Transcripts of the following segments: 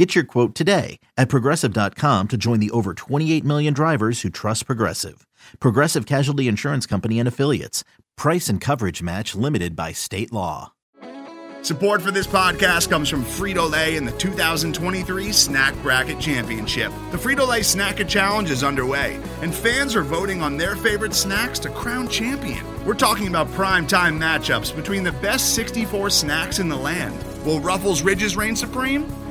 Get your quote today at progressive.com to join the over 28 million drivers who trust Progressive. Progressive Casualty Insurance Company and Affiliates. Price and coverage match limited by state law. Support for this podcast comes from Frito Lay and the 2023 Snack Bracket Championship. The Frito Lay Snacker Challenge is underway, and fans are voting on their favorite snacks to crown champion. We're talking about prime time matchups between the best 64 snacks in the land. Will Ruffles Ridges reign supreme?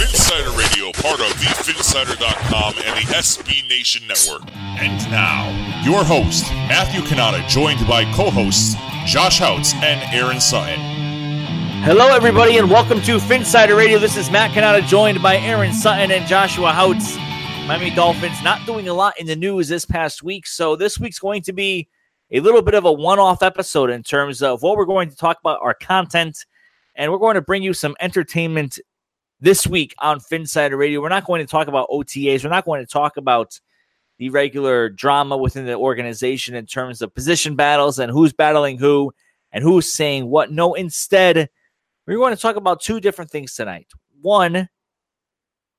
Phinsider Radio, part of thephinsider.com and the SB Nation Network. And now, your host, Matthew Cannata, joined by co-hosts Josh Houtz and Aaron Sutton. Hello, everybody, and welcome to Phinsider Radio. This is Matt Cannata, joined by Aaron Sutton and Joshua Houtz. Miami Dolphins not doing a lot in the news this past week, so this week's going to be a little bit of a one-off episode in terms of what we're going to talk about, our content, and we're going to bring you some entertainment this week on Phinsider Radio. We're not going to talk about OTAs. We're not going to talk about the regular drama within the organization in terms of position battles and who's battling who and who's saying what. No, instead, we're going to talk about two different things tonight. One,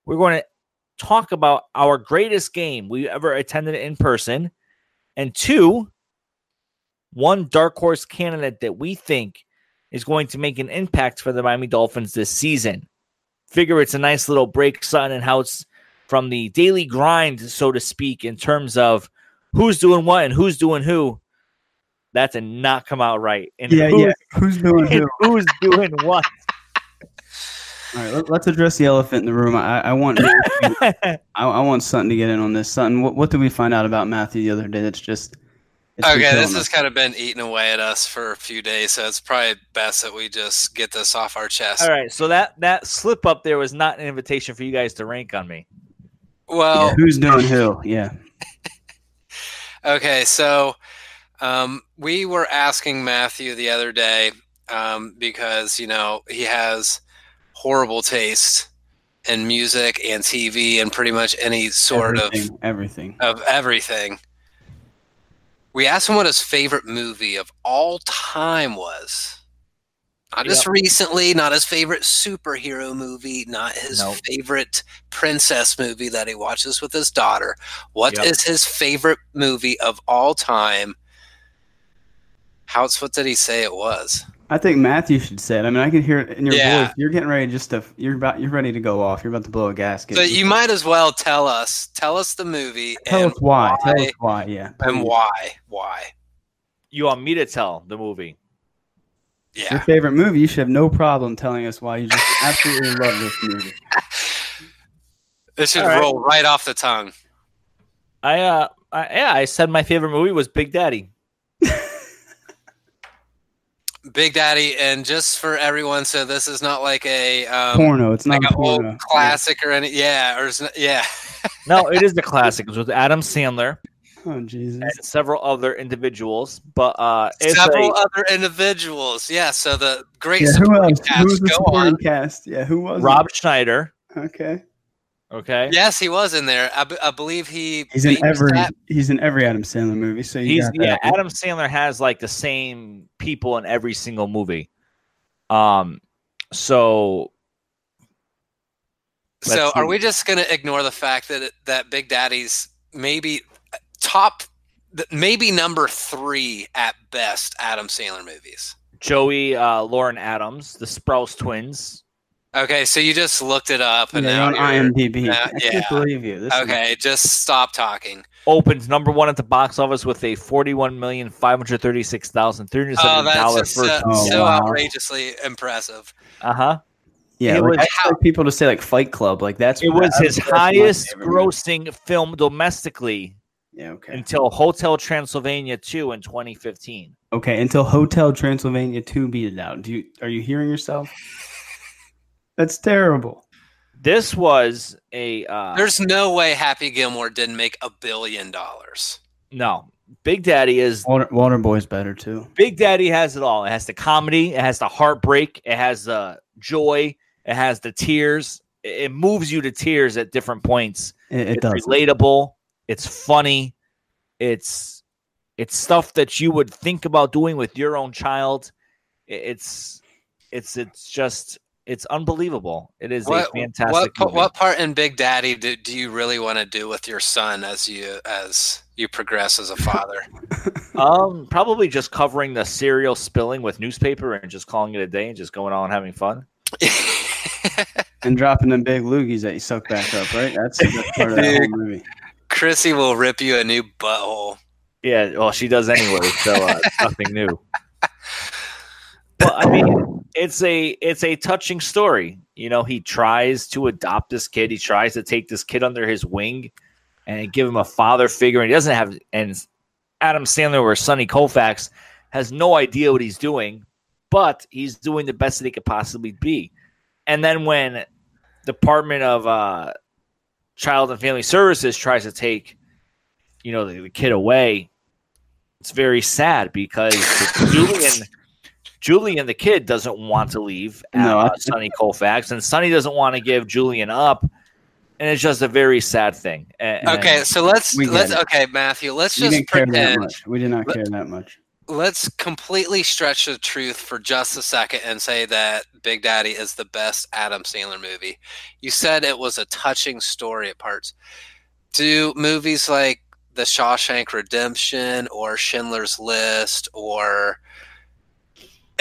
we're going to talk about our greatest game we ever attended in person. And two, one dark horse candidate that we think is going to make an impact for the Miami Dolphins this season figure it's a nice little break, Sutton and Houtz, from the daily grind, so to speak, in terms of who's doing what and who's doing who. That did not come out right. And yeah, who's, yeah. Who's doing who? who's doing what? All right, let, us address the elephant in the room. I, I want I, I, want Sutton to get in on this. Sutton, what, what did we find out about Matthew the other day? That's just okay. This has kind of been eating away at us for a few days, so it's probably best that we just get this off our chest. All right. So that that slip up there was not an invitation for you guys to rank on me. Well, yeah, who's doing who? Yeah. okay, so um, we were asking Matthew the other day um, because you know he has horrible taste in music and TV and pretty much any sort everything, of everything of everything. We asked him what his favorite movie of all time was. Not just recently, not his favorite superhero movie, not his nope. favorite princess movie that he watches with his daughter. What yep. is his favorite movie of all time? How's what did he say it was? I think Matthew should say it. I mean, I can hear it in your yeah. voice. You're getting ready just to you're about you're ready to go off. You're about to blow a gasket. So you might as well tell us. Tell us the movie. Tell us why. why. Tell us why. Yeah. And why? Why? You want me to tell the movie? Yeah. Your favorite movie. You should have no problem telling us why you just absolutely love this movie. This should right. roll right off the tongue. I uh, I, yeah, I said my favorite movie was Big Daddy. Big Daddy, and just for everyone, so this is not like a um, porno. It's like not an old classic yeah. or any. Yeah, or yeah. no, it is the classic. It was with Adam Sandler. Oh Jesus! And several other individuals, but uh, several a, other individuals. Yeah, so the great yeah, who else? Cast, who was the supporting on. cast? Yeah, who was Rob it? Schneider? Okay. Okay. Yes, he was in there. I, b- I believe he. He's in every. That. He's in every Adam Sandler movie. So he's yeah. Adam Sandler has like the same people in every single movie. Um, so. So are we just going to ignore the fact that it, that Big Daddy's maybe top, maybe number three at best Adam Sandler movies? Joey uh, Lauren Adams, the Sprouse twins. Okay, so you just looked it up and Yeah, now on IMDb. now- I yeah. can't believe you. This is- Okay, just stop talking. Opens number one at the box office with a forty-one million five hundred thirty-six thousand three hundred Oh, seventy that's dollar just first. so, Oh, so wow. outrageously impressive. Uh huh. yeah, it like, was I how- people to say like Fight Club. Like that's It was his highest favorite movie. grossing film domestically Yeah. Okay. until Hotel Transylvania 2 in 2015. Okay. Until Hotel Transylvania two beat it out. Do you are you hearing yourself? That's terrible. This was a uh, There's no way Happy Gilmore didn't make a billion dollars. no. Big Daddy is Water Waterboy's better too. Big Daddy has it all. It has the comedy, it has the heartbreak, it has the joy, it has the tears. It it moves you to tears at different points. It, it it's does. relatable. It's funny. It's it's stuff that you would think about doing with your own child. I- It's it's it's just it's unbelievable. It is What, a fantastic. what, movie. what part in Big Daddy do, do you really want to do with your son as you as you progress as a father? Um, probably just covering the cereal spilling with newspaper and just calling it a day and just going on and having fun. and dropping them big loogies that you suck back up, right? That's the best part of that whole movie. Chrissy will rip you a new butthole. Yeah, well, she does anyway, so uh, nothing new. But I mean, it's a it's a touching story. You know, he tries to adopt this kid. He tries to take this kid under his wing and give him a father figure. And he doesn't have. And Adam Sandler or Sonny Colfax has no idea what he's doing, but he's doing the best that he could possibly be. And then when Department of uh, Child and Family Services tries to take, you know, the, the kid away, it's very sad because Julian, Julian, the kid, doesn't want to leave No, uh, Sonny Colfax, and Sonny doesn't want to give Julian up, and it's just a very sad thing. And- Okay, so let's let's it. okay, Matthew. Let's We just didn't care that pretend. much. We did not care that much. Let's completely stretch the truth for just a second and say that Big Daddy is the best Adam Sandler movie. You said it was a touching story at parts. Do movies like The Shawshank Redemption or Schindler's List or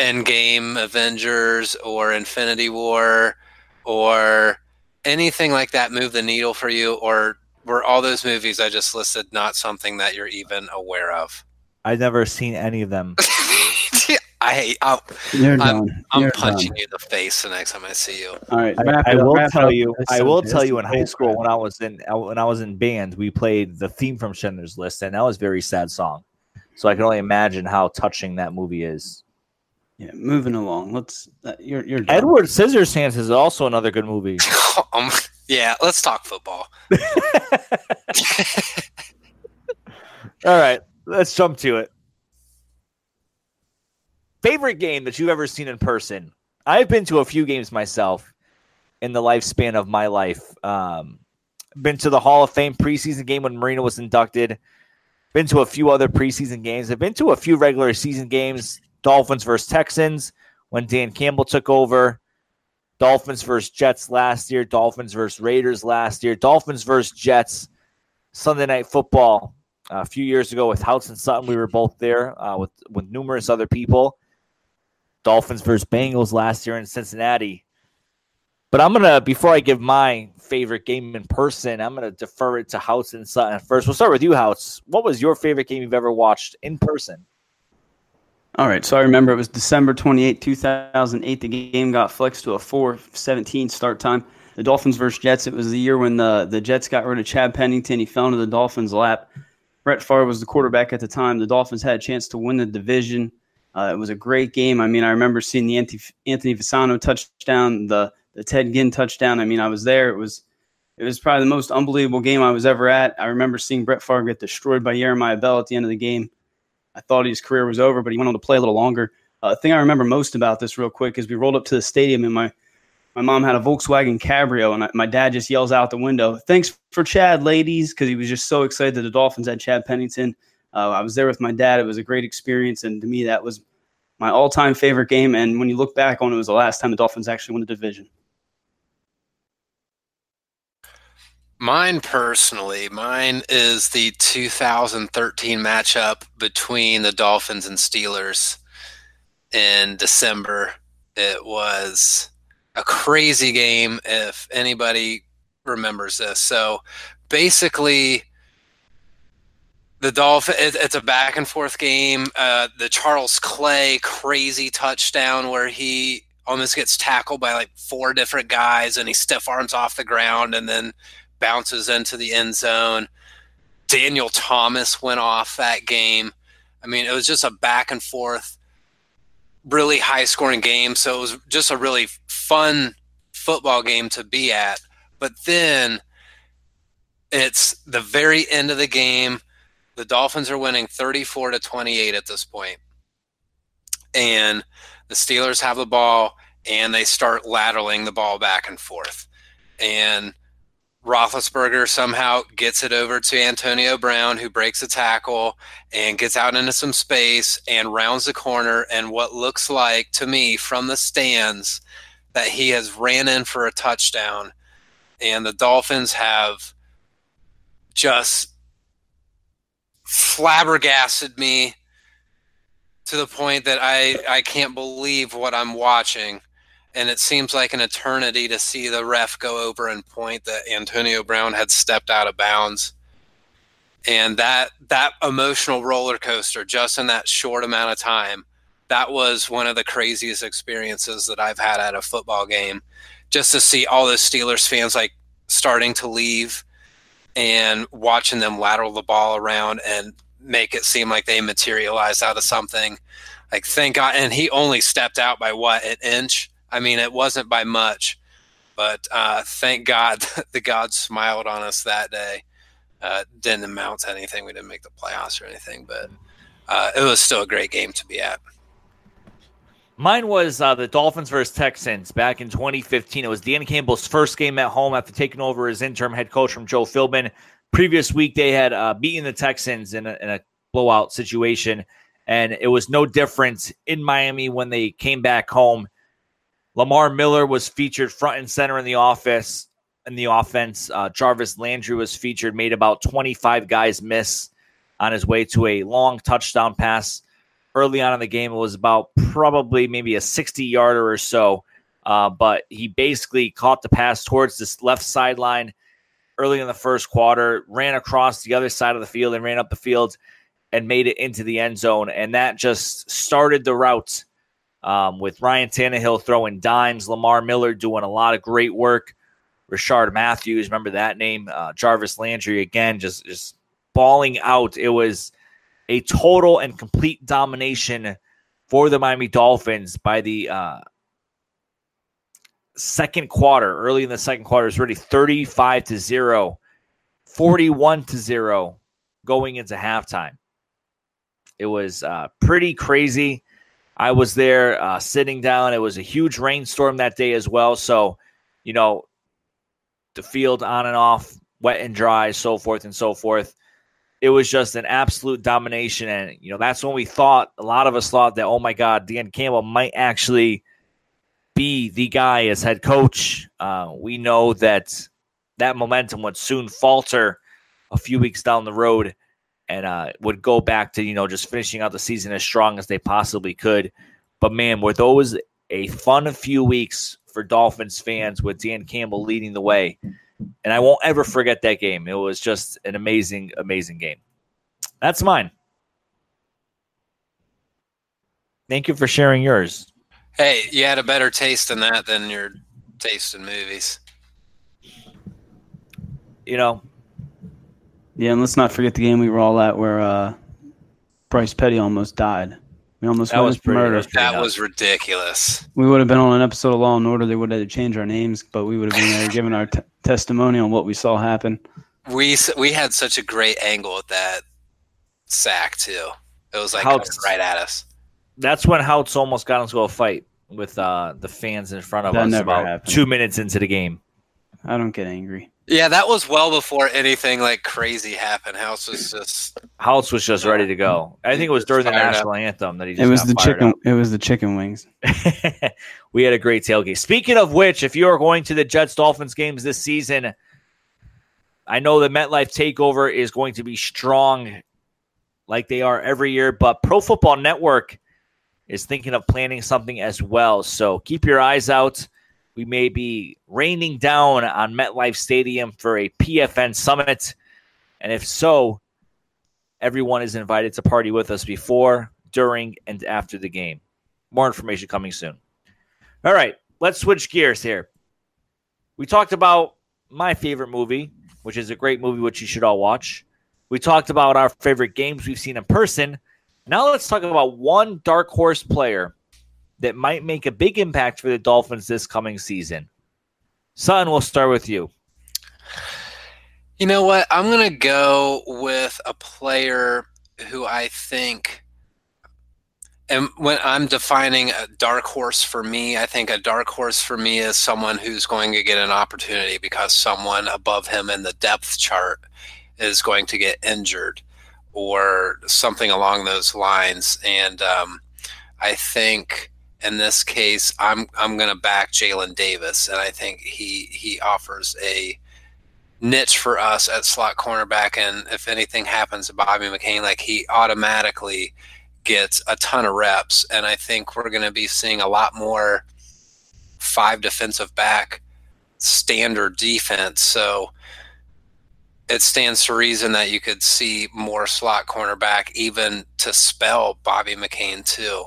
Endgame Avengers or Infinity War or anything like that move the needle for you or were all those movies I just listed not something that you're even aware of? I've never seen any of them. I hate. I'm, I'm- I'm punching done. you in the face the next time I see you. All right, I, I will tell you. I will tell you in high school when I was in when I was in band, we played the theme from Schindler's List, and that was a very sad song. So I can only imagine how touching that movie is. Yeah, moving along. Let's. Uh, you're you're done. Edward Scissorhands is also another good movie. um, yeah, let's talk football. All right, let's jump to it. Favorite game that you've ever seen in person? I've been to a few games myself in the lifespan of my life. Um, been to the Hall of Fame preseason game when Marino was inducted. Been to a few other preseason games. I've been to a few regular season games. Dolphins versus Texans when Dan Campbell took over. Dolphins versus Jets last year. Dolphins versus Raiders last year. Dolphins versus Jets Sunday Night Football a few years ago with Houtz and Sutton. We were both there uh, with with numerous other people. Dolphins versus Bengals last year in Cincinnati. But I'm gonna before I give my favorite game in person, I'm gonna defer it to Houtz and Sutton first. We'll start with you, Houtz. What was your favorite game you've ever watched in person? All right, so I remember it was December 28, 2008. The game got flexed to a 4-17 start time. The Dolphins versus Jets. It was the year when the, the Jets got rid of Chad Pennington. He fell into the Dolphins' lap. Brett Favre was the quarterback at the time. The Dolphins had a chance to win the division. Uh, it was a great game. I mean, I remember seeing the Anthony, Fasano touchdown, the the Ted Ginn touchdown. I mean, I was there. It was it was probably the most unbelievable game I was ever at. I remember seeing Brett Favre get destroyed by Jeremiah Bell at the end of the game. I thought his career was over, but he went on to play a little longer. Uh, thing I remember most about this, real quick, is we rolled up to the stadium and my my mom had a Volkswagen Cabrio, and I, my dad just yells out the window, "Thanks for Chad, ladies," because he was just so excited that the Dolphins had Chad Pennington. Uh, I was there with my dad. It was a great experience, and to me, that was my all-time favorite game. And when you look back on it, it was the last time the Dolphins actually won the division. Mine personally, mine is the 2013 matchup between the Dolphins and Steelers in December. It was a crazy game if anybody remembers this. So basically, the Dolphin. It, it's a back and forth game. Uh, the Charles Clay crazy touchdown where he almost gets tackled by like four different guys and he stiff arms off the ground and then bounces into the end zone. Daniel Thomas went off that game. I mean, it was just a back and forth, really high scoring game. So it was just a really fun football game to be at. But then it's the very end of the game. The Dolphins are winning 34 to 28 at this point. And the Steelers have the ball and they start lateraling the ball back and forth. And Roethlisberger somehow gets it over to Antonio Brown, who breaks a tackle and gets out into some space and rounds the corner. And what looks like to me from the stands that he has ran in for a touchdown. And the Dolphins have just flabbergasted me to the point that I, I can't believe what I'm watching and it seems like an eternity to see the ref go over and point that Antonio Brown had stepped out of bounds. And that that emotional roller coaster just in that short amount of time, that was one of the craziest experiences that I've had at a football game. Just to see all those Steelers fans like starting to leave and watching them lateral the ball around and make it seem like they materialized out of something. Like thank God and he only stepped out by what, an inch? I mean, it wasn't by much, but uh, thank God the gods smiled on us that day. Uh, didn't amount to anything. We didn't make the playoffs or anything, but uh, it was still a great game to be at. Mine was uh, the Dolphins versus Texans back in 2015. It was Dan Campbell's first game at home after taking over as interim head coach from Joe Philbin. Previous week, they had uh, beaten the Texans in a, in a blowout situation, and it was no different in Miami when they came back home Lamar Miller was featured front and center in the office in the offense. Uh, Jarvis Landry was featured, made about 25 guys miss on his way to a long touchdown pass. Early on in the game, it was about probably maybe a 60 yarder or so, uh, but he basically caught the pass towards this left sideline early in the first quarter, ran across the other side of the field and ran up the field and made it into the end zone. And that just started the route um, with Ryan Tannehill throwing dimes, Lamar Miller doing a lot of great work, Rishard Matthews, remember that name, uh, Jarvis Landry again, just just balling out. It was a total and complete domination for the Miami Dolphins by the uh, second quarter. Early in the second quarter, it was already 35 to 0, 41 to 0 going into halftime. It was uh, pretty crazy. I was there uh, sitting down. It was a huge rainstorm that day as well. So, you know, the field on and off, wet and dry, so forth and so forth. It was just an absolute domination. And, you know, that's when we thought, a lot of us thought that, oh my God, Dan Campbell might actually be the guy as head coach. Uh, we know that that momentum would soon falter a few weeks down the road and uh, would go back to you know just finishing out the season as strong as they possibly could. But man, were those a fun few weeks for Dolphins fans with Dan Campbell leading the way, and I won't ever forget that game. It was just an amazing, amazing game. That's mine. Thank you for sharing yours. Hey, you had a better taste in that than your taste in movies. You know, yeah, and let's not forget the game we were all at where uh, Bryce Petty almost died. We almost that was pretty, murder. That was ridiculous. We would have been on an episode of Law and Order. They would have had to change our names, but we would have been there giving our t- testimony on what we saw happen. We we had such a great angle at that sack too. It was like right at us. That's when Houtz almost got into a fight with uh, the fans in front of that us about happened. two minutes into the game. I don't get angry. Yeah, that was well before anything like crazy happened. Houtz was just Houtz was just ready to go. I think it was during the national up. anthem that he. it was the chicken. Up. It was the chicken wings. we had a great tailgate. Speaking of which, if you are going to the Jets Dolphins games this season, I know the MetLife takeover is going to be strong, like they are every year. But Pro Football Network is thinking of planning something as well. So keep your eyes out. We may be raining down on MetLife Stadium for a PFN summit. And if so, everyone is invited to party with us before, during, and after the game. More information coming soon. All right, let's switch gears here. We talked about my favorite movie, which is a great movie, which you should all watch. We talked about our favorite games we've seen in person. Now let's talk about one dark horse player that might make a big impact for the Dolphins this coming season. Son, we'll start with you. You know what? I'm going to go with a player who I think, and when I'm defining a dark horse for me, I think a dark horse for me is someone who's going to get an opportunity because someone above him in the depth chart is going to get injured or something along those lines. And um, I think in this case, I'm I'm going to back Jalen Davis, and I think he he offers a niche for us at slot cornerback. And if anything happens to Bobby McCain, like he automatically gets a ton of reps, and I think we're going to be seeing a lot more five defensive back standard defense. So it stands to reason that you could see more slot cornerback, even to spell Bobby McCain too.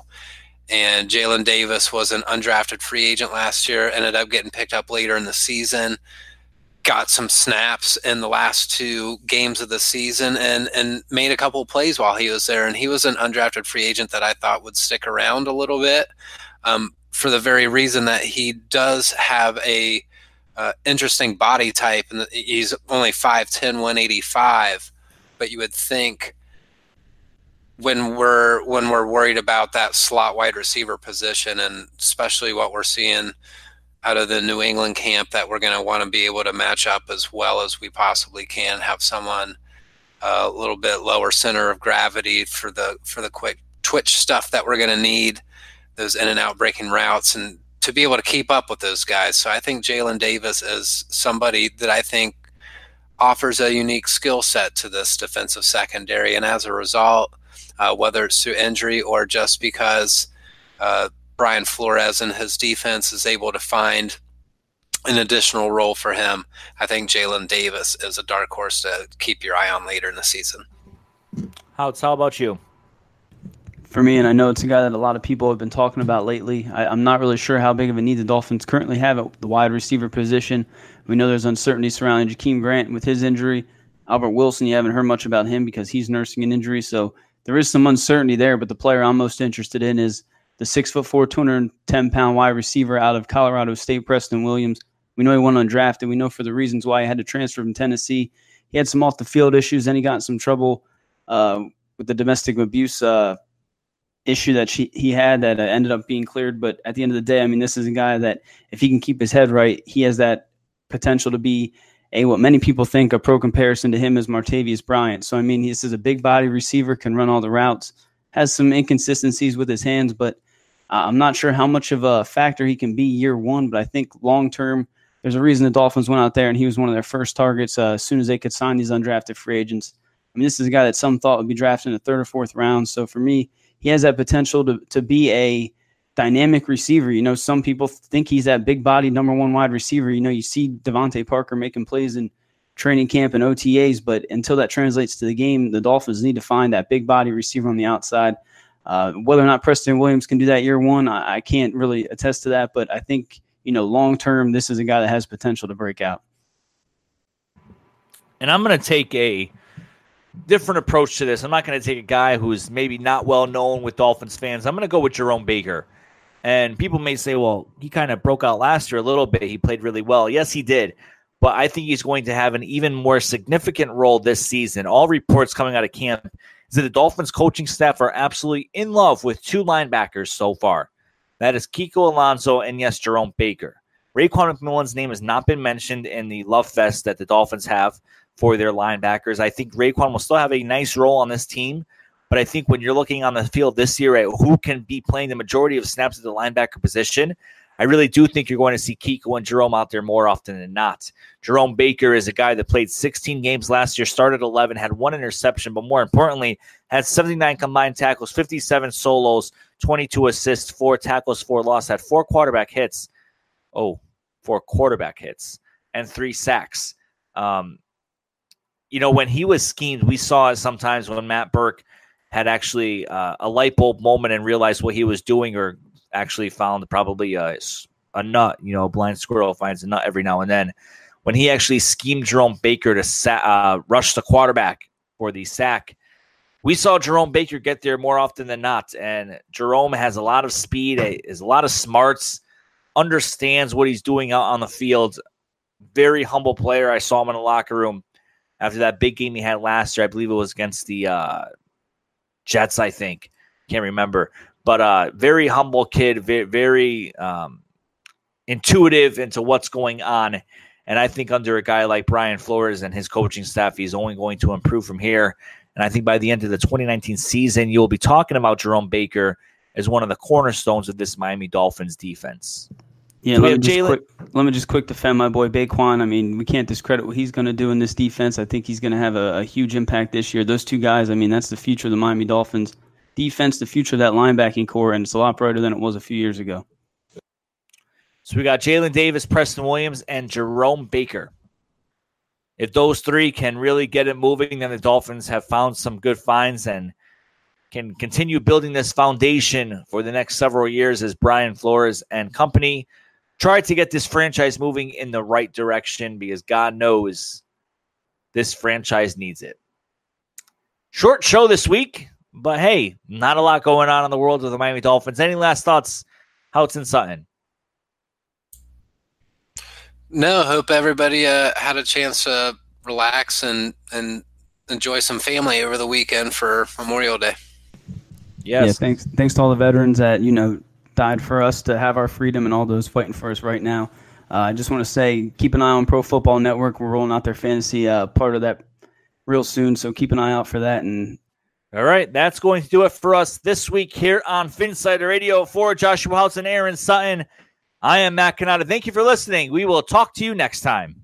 And Jalen Davis was an undrafted free agent last year, ended up getting picked up later in the season, got some snaps in the last two games of the season, and and made a couple plays while he was there. And he was an undrafted free agent that I thought would stick around a little bit, um, for the very reason that he does have a uh, interesting body type, and he's only 5'10", 185. But you would think when we're when we're worried about that slot wide receiver position, and especially what we're seeing out of the New England camp, that we're going to want to be able to match up as well as we possibly can. Have someone uh, a little bit lower center of gravity for the for the quick twitch stuff that we're going to need, those in and out breaking routes, and to be able to keep up with those guys. So I think Jalen Davis is somebody that I think offers a unique skill set to this defensive secondary. And as a result, uh, whether it's through injury or just because uh, Brian Flores and his defense is able to find an additional role for him, I think Jalen Davis is a dark horse to keep your eye on later in the season. How, how about you? for me, and I know it's a guy that a lot of people have been talking about lately. I, am not really sure how big of a need the Dolphins currently have at the wide receiver position. We know there's uncertainty surrounding Jakeem Grant with his injury. Albert Wilson, you haven't heard much about him because he's nursing an injury, so there is some uncertainty there. But the player I'm most interested in is the six foot four, 210 pound wide receiver out of Colorado State, Preston Williams. We know he went undrafted. We know for the reasons why he had to transfer from Tennessee. He had some off the field issues, and he got some trouble uh, with the domestic abuse uh, issue that she he had that uh, ended up being cleared. But at the end of the day, I mean, this is a guy that if he can keep his head right, he has that potential to be a what many people think a pro comparison to him is Martavis Bryant. So I mean, this is a big body receiver, can run all the routes, has some inconsistencies with his hands, but uh, I'm not sure how much of a factor he can be year one. But I think long term. There's a reason the Dolphins went out there and he was one of their first targets uh, as soon as they could sign these undrafted free agents. I mean, this is a guy that some thought would be drafted in the third or fourth round. So for me, he has that potential to, to be a dynamic receiver. You know, some people think he's that big body number one wide receiver. You know, you see DeVante Parker making plays in training camp and OTAs, but until that translates to the game, the Dolphins need to find that big body receiver on the outside. Uh, whether or not Preston Williams can do that year one, I, I can't really attest to that, but I think, you know, long term, this is a guy that has potential to break out. And I'm going to take a different approach to this. I'm not going to take a guy who's maybe not well known with Dolphins fans. I'm going to go with Jerome Baker. And people may say, well, he kind of broke out last year a little bit. He played really well. Yes, he did. But I think he's going to have an even more significant role this season. All reports coming out of camp is that the Dolphins coaching staff are absolutely in love with two linebackers so far. That is Kiko Alonso and, yes, Jerome Baker. Raekwon McMillan's name has not been mentioned in the love fest that the Dolphins have for their linebackers. I think Raekwon will still have a nice role on this team, but I think when you're looking on the field this year at who can be playing the majority of snaps at the linebacker position, I really do think you're going to see Kiko and Jerome out there more often than not. Jerome Baker is a guy that played 16 games last year, started 11, had one interception, but more importantly, had 79 combined tackles, 57 solos, 22 assists, four tackles, four loss, had four quarterback hits. Oh, four quarterback hits, and three sacks. Um, you know, when he was schemed, we saw it sometimes when Matt Burke had actually uh, a light bulb moment and realized what he was doing, or actually found probably a, a nut. You know, a blind squirrel finds a nut every now and then. When he actually schemed Jerome Baker to sa- uh, rush the quarterback for the sack, we saw Jerome Baker get there more often than not. And Jerome has a lot of speed, is a lot of smarts, understands what he's doing out on the field. Very humble player. I saw him in the locker room after that big game he had last year. I believe it was against the uh, Jets, I think. Can't remember. But uh, very humble kid, very, very um, intuitive into what's going on. And I think under a guy like Brian Flores and his coaching staff, he's only going to improve from here. And I think by the end of the 2019 season, you'll be talking about Jerome Baker as one of the cornerstones of this Miami Dolphins defense. Yeah, let me, just quick, let me just quick defend my boy Raekwon. I mean, we can't discredit what he's going to do in this defense. I think he's going to have a, a, huge impact this year. Those two guys, I mean, that's the future of the Miami Dolphins defense, the future of that linebacking corps, and it's a lot brighter than it was a few years ago. So we got Jalen Davis, Preston Williams, and Jerome Baker. If those three can really get it moving, then the Dolphins have found some good finds and can continue building this foundation for the next several years as Brian Flores and company – try to get this franchise moving in the right direction because God knows this franchise needs it. Short show this week, but hey, not a lot going on in the world of the Miami Dolphins. Any last thoughts, Houtz and Sutton? No, hope everybody uh, had a chance to relax and and enjoy some family over the weekend for Memorial Day. Yes. Yeah, thanks thanks to all the veterans that, you know, died for us to have our freedom and all those fighting for us right now. Uh, I just want to say, keep an eye on Pro Football Network. We're rolling out their fantasy uh, part of that real soon, so keep an eye out for that. And all right, that's going to do it for us this week here on Phinsider Radio for Joshua Houtz and Aaron Sutton. I am Matt Cannata. Thank you for listening. We will talk to you next time.